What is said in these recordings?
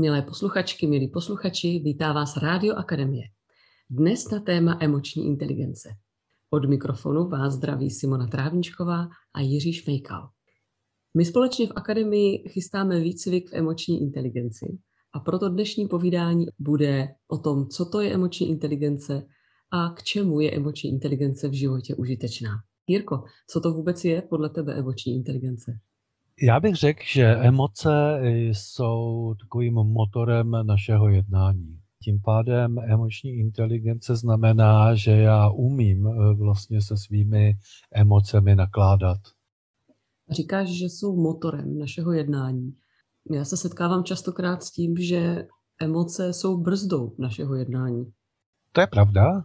Milé posluchačky, milí posluchači, vítá vás Rádio Akademie. Dnes na téma emoční inteligence. Od mikrofonu vás zdraví Simona Trávničková a Jiří Šmejkal. My společně v Akademii chystáme výcvik v emoční inteligenci a proto dnešní povídání bude o tom, co to je emoční inteligence a k čemu je emoční inteligence v životě užitečná. Jirko, co to vůbec je podle tebe emoční inteligence? Já bych řekl, že emoce jsou takovým motorem našeho jednání. Tím pádem emoční inteligence znamená, že já umím eh, vlastně se svými emocemi nakládat. Říkáš, že jsou motorem našeho jednání. Já se setkávám častokrát s tím, že emoce jsou brzdou našeho jednání. To je pravda.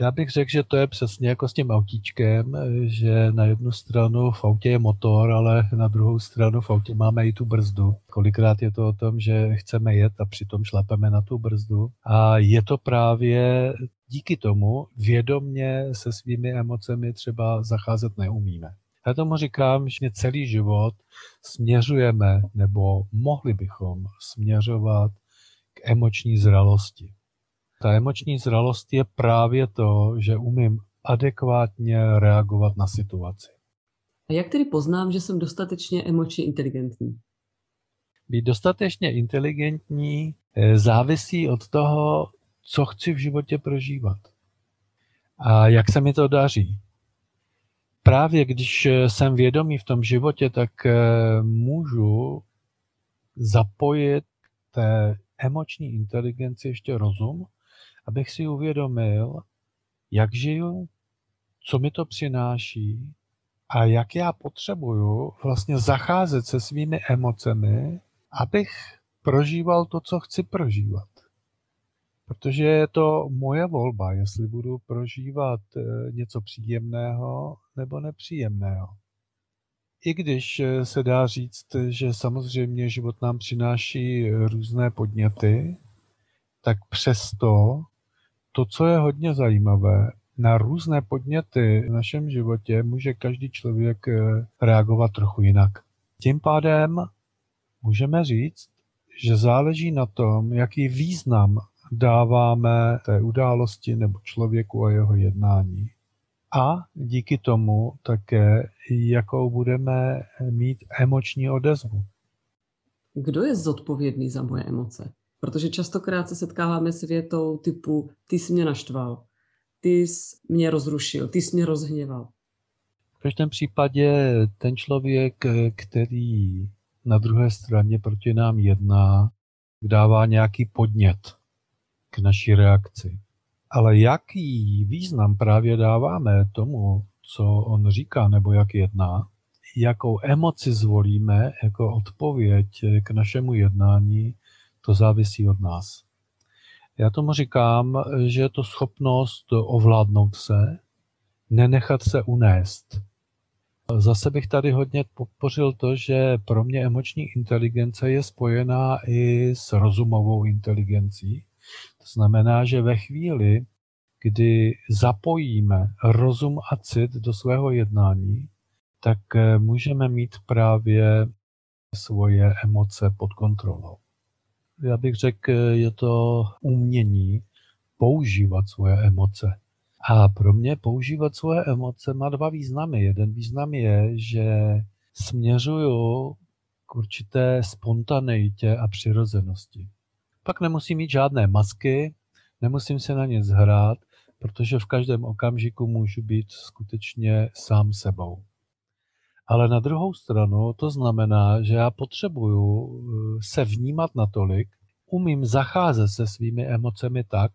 Já bych řekl, že to je přesně jako s tím autíčkem, že na jednu stranu v autě je motor, ale na druhou stranu v autě máme i tu brzdu. Kolikrát je to o tom, že chceme jet a přitom šlapeme na tu brzdu. A je to právě díky tomu vědomně se svými emocemi třeba zacházet neumíme. Já tomu říkám, že celý život směřujeme, nebo mohli bychom směřovat k emoční zralosti. Ta emoční zralost je právě to, že umím adekvátně reagovat na situaci. A jak tedy poznám, že jsem dostatečně emočně inteligentní? Být dostatečně inteligentní eh, závisí od toho, co chci v životě prožívat a jak se mi to daří. Právě když eh, jsem vědomý v tom životě, tak eh, můžu zapojit té emoční inteligenci ještě rozum abych si uvědomil, jak žiju, co mi to přináší a jak já potřebuju vlastně zacházet se svými emocemi, abych prožíval to, co chci prožívat. Protože je to moje volba, jestli budu prožívat eh, něco příjemného nebo nepříjemného. I když eh, se dá říct, že samozřejmě život nám přináší různé podněty, tak přesto to, co je hodně zajímavé, na různé podněty v našem životě může každý člověk eh, reagovat trochu jinak. Tím pádem můžeme říct, že záleží na tom, jaký význam dáváme té události nebo člověku a jeho jednání. A díky tomu také, jakou budeme mít emoční odezvu. Kdo je zodpovědný za moje emoce? Protože častokrát se setkáváme s větou typu ty jsi mě naštval, ty jsi mě rozrušil, ty jsi mě rozhněval. V každém případě ten člověk, který na druhé straně proti nám jedná, dává nějaký podnět k naší reakci. Ale jaký význam právě dáváme tomu, co on říká nebo jak jedná, jakou emoci zvolíme jako odpověď k našemu jednání, to závisí od nás. Já tomu říkám, že je to schopnost ovládnout se, nenechat se unést. Zase bych tady hodně podpořil to, že pro mě emoční inteligence je spojená i s rozumovou inteligencí. To znamená, že ve chvíli, kdy zapojíme rozum a cit do svého jednání, tak můžeme mít právě svoje emoce pod kontrolou já bych řekl, je to umění používat svoje emoce. A pro mě používat svoje emoce má dva významy. Jeden význam je, že směřuju k určité spontaneitě a přirozenosti. Pak nemusím mít žádné masky, nemusím se na nic hrát, protože v každém okamžiku můžu být skutečně sám sebou. Ale na druhou stranu to znamená, že já potřebuju eh, se vnímat natolik, umím zacházet se svými emocemi tak,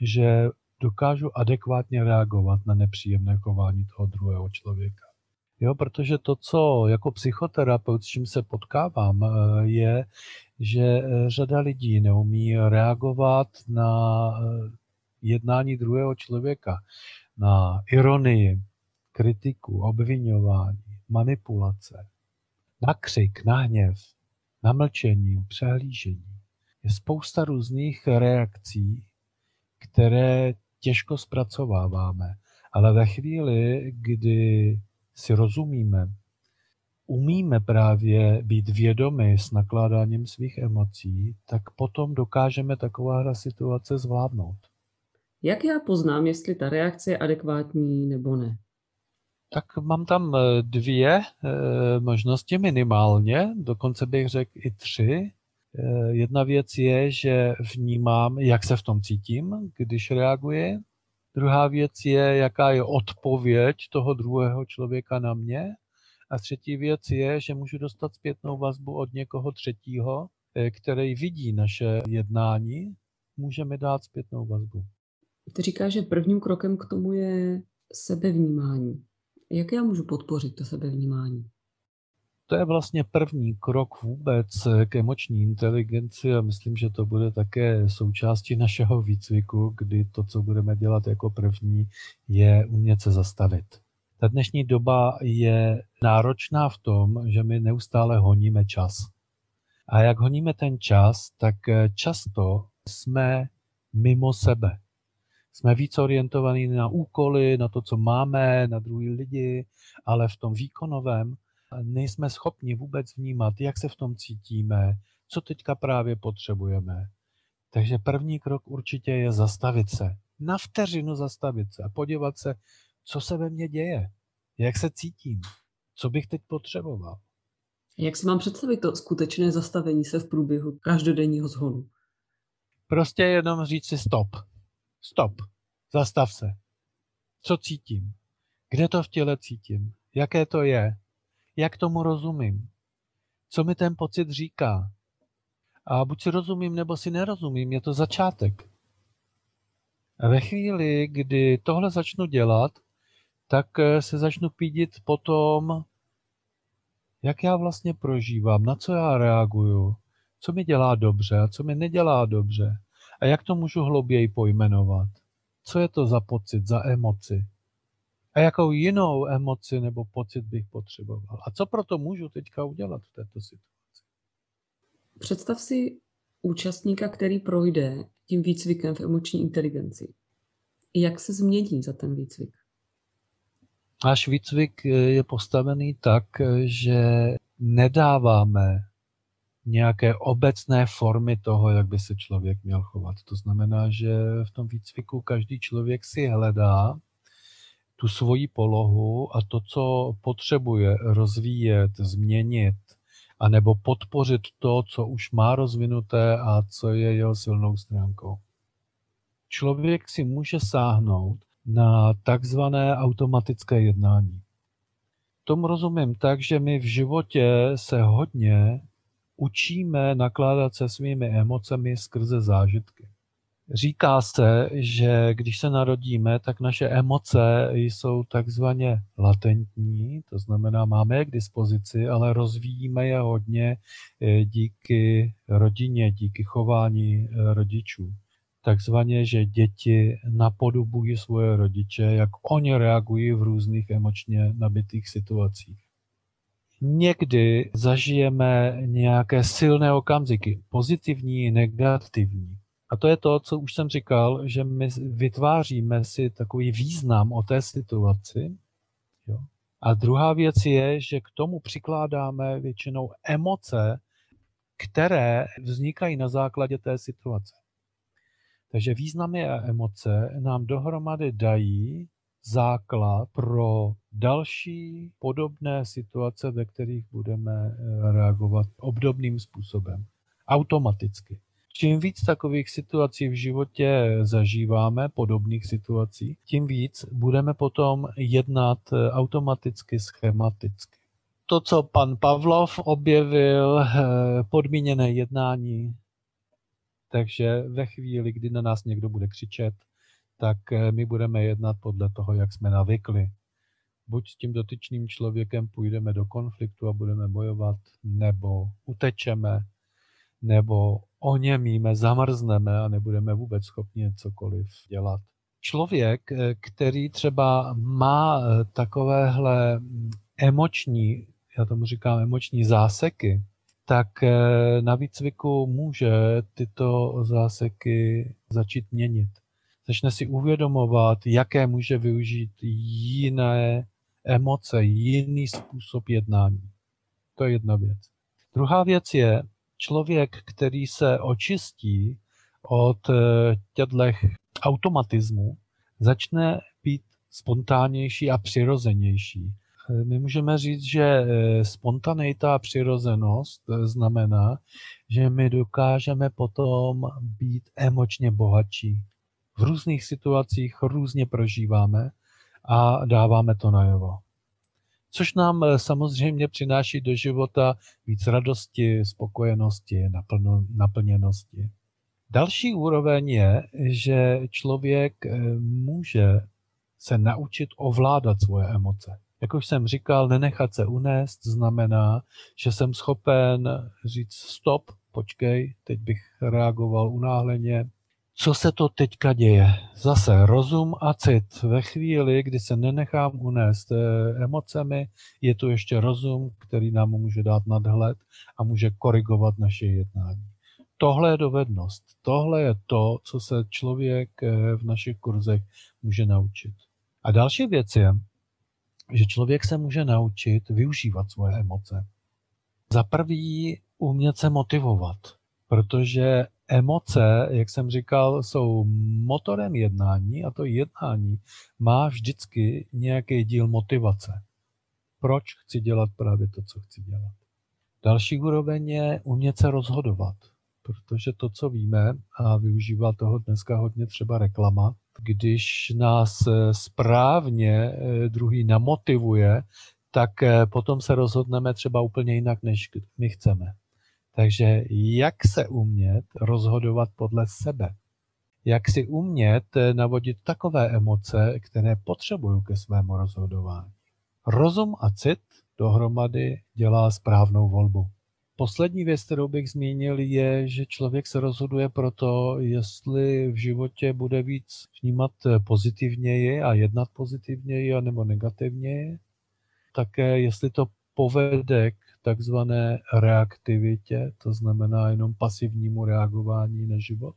že dokážu adekvátně reagovat na nepříjemné chování toho druhého člověka. Jo, protože to, co jako psychoterapeut, s čím se potkávám, eh, je, že eh, řada lidí neumí reagovat na jednání druhého člověka, na ironii, kritiku, obvinování manipulace, na křik, na hněv, na mlčení, přehlížení. Je spousta různých reakcí, které těžko zpracováváme, ale ve chvíli, kdy si rozumíme, umíme právě být vědomi s nakládáním svých emocí, tak potom dokážeme taková situace zvládnout. Jak já poznám, jestli ta reakce je adekvátní nebo ne? Tak mám tam eh, dvě e, možnosti minimálně, dokonce bych řekl i tři. E, jedna věc je, že vnímám, jak se v tom cítím, když reaguji. Druhá věc je, jaká je odpověď toho druhého člověka na mě. A třetí věc je, že můžu dostat zpětnou vazbu od někoho třetího, který vidí naše jednání, může mi dát zpětnou vazbu. Ty říkáš, že prvním krokem k tomu je sebevnímání. Jak já můžu podpořit to sebevnímání? To je vlastně první krok vůbec k emoční inteligenci a myslím, že to bude také součástí našeho výcviku, kdy to, co budeme dělat jako první, je umět se zastavit. Ta dnešní doba je náročná v tom, že my neustále honíme čas. A jak honíme ten čas, tak často jsme mimo sebe. Jsme víc orientovaní na úkoly, na to, co máme, na druhý lidi, ale v tom výkonovém nejsme schopni vůbec vnímat, jak se v tom cítíme, co teďka právě potřebujeme. Takže první krok určitě je zastavit se. Na vteřinu zastavit se a podívat se, co se ve mně děje, jak se cítím, co bych teď potřeboval. Jak si mám představit to skutečné zastavení se v průběhu každodenního zhonu? Prostě jenom říct si stop. Stop. Zastav se. Co cítím? Kde to v těle cítím? Jaké to je? Jak tomu rozumím? Co mi ten pocit říká? A buď si rozumím, nebo si nerozumím, je to začátek. A ve chvíli, kdy tohle začnu dělat, tak eh, se začnu pídit potom, jak já vlastně prožívám, na co já reaguju, co mi dělá dobře a co mi nedělá dobře a jak to můžu hlouběji pojmenovat. Co je to za pocit, za emoci? A jakou jinou emoci nebo pocit bych potřeboval? A co proto můžu teďka udělat v této situaci? Představ si účastníka, který projde tím výcvikem v emoční inteligenci. Jak se změní za ten výcvik? Náš výcvik je postavený tak, že nedáváme nějaké obecné formy toho, jak by se člověk měl chovat. To znamená, že v tom výcviku každý člověk si hledá tu svoji polohu a to, co potřebuje rozvíjet, změnit, anebo podpořit to, co už má rozvinuté a co je jeho silnou stránkou. Člověk si může sáhnout na takzvané automatické jednání. Tomu rozumím tak, že my v životě se hodně učíme nakládat se svými emocemi skrze zážitky. Říká se, že když se narodíme, tak naše emoce jsou takzvaně latentní, to znamená, máme je k dispozici, ale rozvíjíme je hodně eh, díky rodině, díky chování eh, rodičů. Takzvaně, že děti napodobují svoje rodiče, jak oni reagují v různých emočně nabitých situacích někdy zažijeme nějaké silné okamžiky, pozitivní negativní. A to je to, co už jsem říkal, že my vytváříme si takový význam o té situaci. Jo? A druhá věc je, že k tomu přikládáme většinou emoce, které vznikají na základě té situace. Takže významy a emoce nám dohromady dají základ pro další podobné situace, ve kterých budeme eh, reagovat obdobným způsobem. Automaticky. Čím víc takových situací v životě zažíváme, podobných situací, tím víc budeme potom jednat eh, automaticky, schematicky. To, co pan Pavlov objevil, eh, podmíněné jednání, takže ve chvíli, kdy na nás někdo bude křičet, tak eh, my budeme jednat podle toho, jak jsme navykli. Buď s tím dotyčným člověkem půjdeme do konfliktu a budeme bojovat, nebo utečeme, nebo oněmíme, zamrzneme a nebudeme vůbec schopni cokoliv dělat. Člověk, eh, který třeba má eh, takovéhle mm, emoční, já tomu říkám emoční záseky, tak na výcviku může tyto záseky začít měnit začne si uvědomovat, jaké může využít jiné emoce, jiný způsob jednání. To je jedna věc. Druhá věc je, člověk, který se očistí od eh, těchto automatismů, začne být spontánnější a přirozenější. Eh, my můžeme říct, že eh, spontaneita a přirozenost znamená, že my dokážeme potom být emočně bohatší. V různých situacích různě prožíváme a dáváme to najevo což nám eh, samozřejmě přináší do života víc radosti, spokojenosti, naplněnosti. Další úroveň je, že člověk eh, může se naučit ovládat svoje emoce. Jak už jsem říkal, nenechat se unést znamená, že jsem schopen říct stop, počkej, teď bych reagoval unáhleně, co se to teďka děje? Zase rozum a cit. Ve chvíli, kdy se nenechám unést eh, emocemi, je tu ještě rozum, který nám může dát nadhled a může korigovat naše jednání. Tohle je dovednost. Tohle je to, co se člověk eh, v našich kurzech může naučit. A další věc je, že člověk se může naučit využívat svoje emoce. Za prvý umět se motivovat, protože emoce, jak jsem říkal, jsou motorem jednání a to jednání má vždycky nějaký díl motivace. Proč chci dělat právě to, co chci dělat? Další úroveň je umět se rozhodovat, protože to, co víme, a využívá toho dneska hodně třeba reklama, když nás správně eh, druhý namotivuje, tak eh, potom se rozhodneme třeba úplně jinak, než my chceme. Takže jak se umět rozhodovat podle sebe? Jak si umět eh, navodit takové emoce, které potřebuju ke svému rozhodování? Rozum a cit dohromady dělá správnou volbu. Poslední věc, kterou bych zmínil, je, že člověk se rozhoduje pro to, jestli v životě bude víc vnímat pozitivněji a jednat pozitivněji, anebo negativněji. Také, jestli to povede k takzvané reaktivitě, to znamená jenom pasivnímu reagování na život,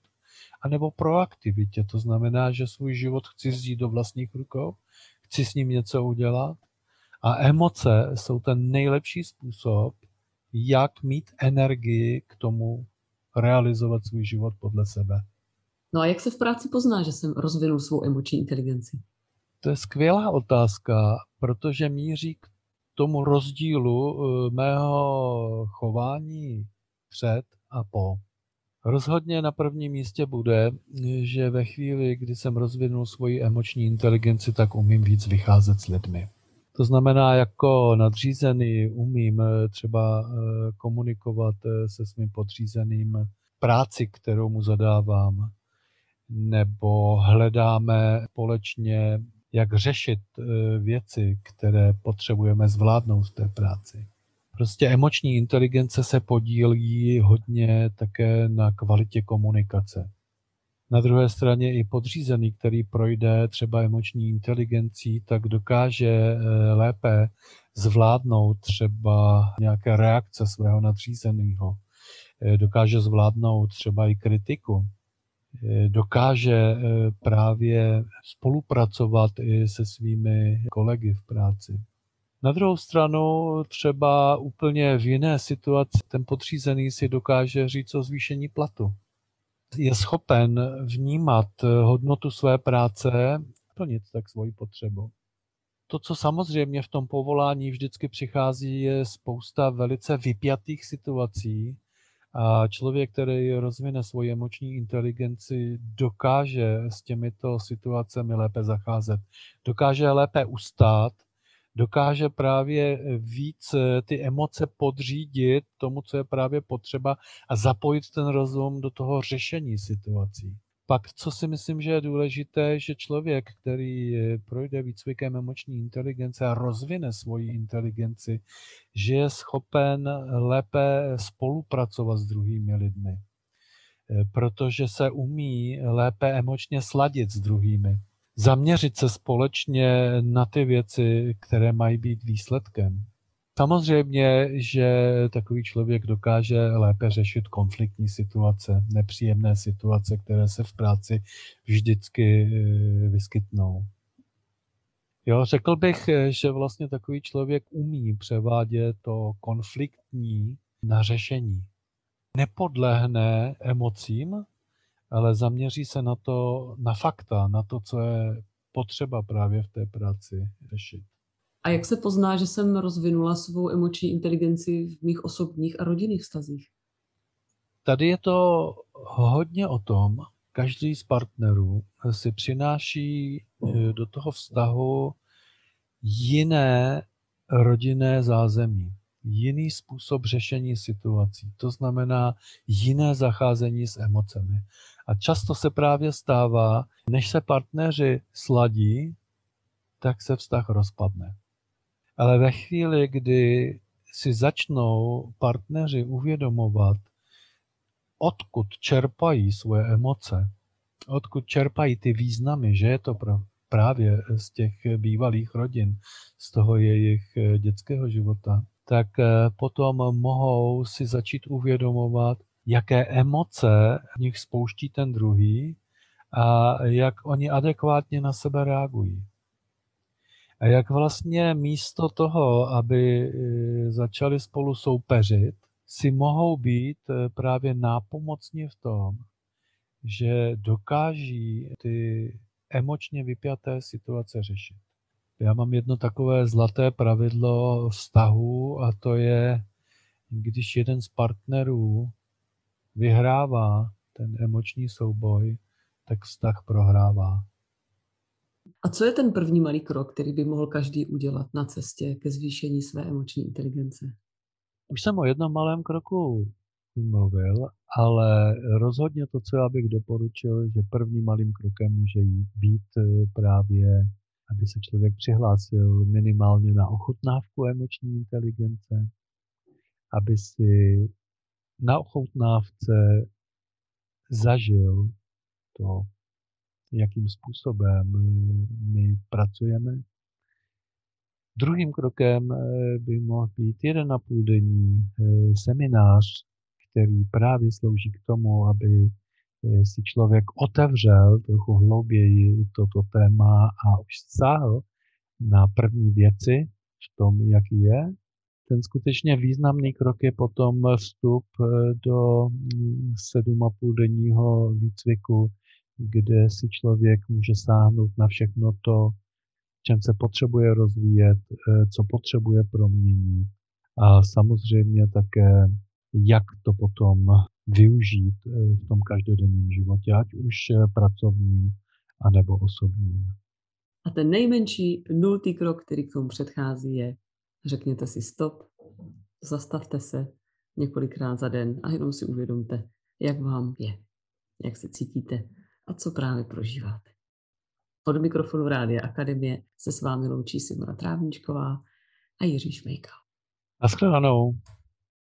anebo proaktivitě, to znamená, že svůj život chci vzít do vlastních rukou, chci s ním něco udělat a emoce jsou ten nejlepší způsob, jak mít energii k tomu realizovat svůj život podle sebe. No a jak se v práci pozná, že jsem rozvinul svou emoční inteligenci? To je skvělá otázka, protože míří k tomu rozdílu eh, mého chování před a po. Rozhodně na prvním místě bude, že ve chvíli, kdy jsem rozvinul svoji emoční inteligenci, tak umím víc vycházet s lidmi. To znamená, jako nadřízený umím eh, třeba eh, komunikovat se svým podřízeným práci, kterou mu zadávám, nebo hledáme společně jak řešit eh, věci, které potřebujeme zvládnout v té práci. Prostě emoční inteligence se podílí hodně také na kvalitě komunikace. Na druhé straně i podřízený, který projde třeba emoční inteligencí, tak dokáže eh, lépe zvládnout třeba nějaké reakce svého nadřízeného. Eh, dokáže zvládnout třeba i kritiku dokáže eh, právě spolupracovat i se svými kolegy v práci. Na druhou stranu třeba úplně v jiné situaci ten podřízený si dokáže říct o zvýšení platu. Je schopen vnímat hodnotu své práce, plnit tak svoji potřebu. To, co samozřejmě v tom povolání vždycky přichází, je spousta velice vypjatých situací, a člověk, který rozvine svoji emoční inteligenci, dokáže s těmito situacemi lépe zacházet. Dokáže lépe ustát, dokáže právě víc ty emoce podřídit tomu, co je právě potřeba a zapojit ten rozum do toho řešení situací. Pak, co si myslím, že je důležité, že člověk, který projde výcvikem emoční inteligence a rozvine svoji inteligenci, že je schopen lépe spolupracovat s druhými lidmi, protože se umí lépe emočně sladit s druhými. Zaměřit se společně na ty věci, které mají být výsledkem. Samozřejmě, že takový člověk dokáže lépe řešit konfliktní situace, nepříjemné situace, které se v práci vždycky eh, vyskytnou. Jo, řekl bych, že vlastně takový člověk umí převádět to konfliktní na řešení. Nepodlehne emocím, ale zaměří se na to, na fakta, na to, co je potřeba právě v té práci řešit. A jak se pozná, že jsem rozvinula svou emoční inteligenci v mých osobních a rodinných vztazích? Tady je to hodně o tom, každý z partnerů si přináší eh, do toho vztahu jiné rodinné zázemí, jiný způsob řešení situací, to znamená jiné zacházení s emocemi. A často se právě stává, než se partneři sladí, tak se vztah rozpadne. Ale ve chvíli, kdy si začnou partneři uvědomovat, odkud čerpají svoje emoce, odkud čerpají ty významy, že je to právě z těch bývalých rodin, z toho jejich dětského života, tak eh, potom mohou si začít uvědomovat, jaké emoce v nich spouští ten druhý a jak oni adekvátně na sebe reagují. A jak vlastně místo toho, aby eh, začali spolu soupeřit, si mohou být eh, právě nápomocní v tom, že dokáží ty emočně vypjaté situace řešit. Já mám jedno takové zlaté pravidlo vztahu a to je, když jeden z partnerů vyhrává ten emoční souboj, tak vztah prohrává. A co je ten první malý krok, který by mohl každý udělat na cestě ke zvýšení své emoční inteligence? Už jsem o jednom malém kroku mluvil, ale rozhodně to, co já bych doporučil, že prvním malým krokem může být eh, právě, aby se člověk přihlásil minimálně na ochutnávku emoční inteligence, aby si na ochutnávce zažil to, jakým způsobem eh, my pracujeme. Druhým krokem eh, by mohl být jeden a půl denní eh, seminář, který právě slouží k tomu, aby si člověk otevřel trochu hlouběji toto téma a už sáhl na první věci v tom, jaký je. Ten skutečně významný krok je potom vstup do mm, sedm a půl denního výcviku kde si člověk může sáhnout na všechno to, čem se potřebuje rozvíjet, eh, co potřebuje proměnit a samozřejmě také, jak to potom využít eh, v tom každodenním životě, ať už eh, pracovním, anebo osobním. A ten nejmenší nultý krok, který k tomu předchází, je řekněte si stop, zastavte se několikrát za den a jenom si uvědomte, jak vám je, jak se cítíte, a co právě prožíváte. Od mikrofonu Rádia Akademie se s vámi loučí Simona Trávničková a Jiří Šmejka. Naschledanou.